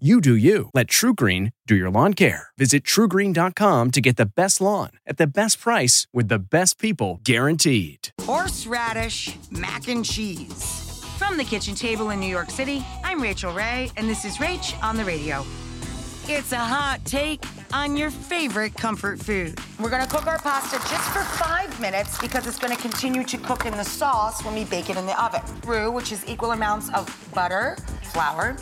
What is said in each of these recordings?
You do you. Let TruGreen do your lawn care. Visit trugreen.com to get the best lawn at the best price with the best people guaranteed. Horseradish mac and cheese. From the kitchen table in New York City, I'm Rachael Ray, and this is Rach on the radio. It's a hot take on your favorite comfort food. We're gonna cook our pasta just for five minutes because it's gonna continue to cook in the sauce when we bake it in the oven. Roux, which is equal amounts of butter, flour,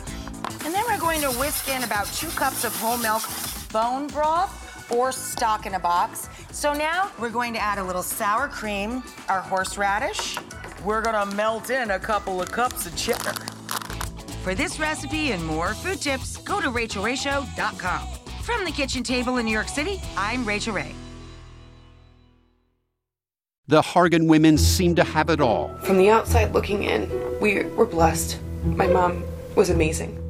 and then we're going to whisk in about two cups of whole milk bone broth or stock in a box. So now we're going to add a little sour cream, our horseradish. We're gonna melt in a couple of cups of cheddar. For this recipe and more food tips, go to rachaelrayshow.com. From the kitchen table in New York City, I'm Rachael Ray. The Hargan women seem to have it all. From the outside looking in, we were blessed. My mom was amazing.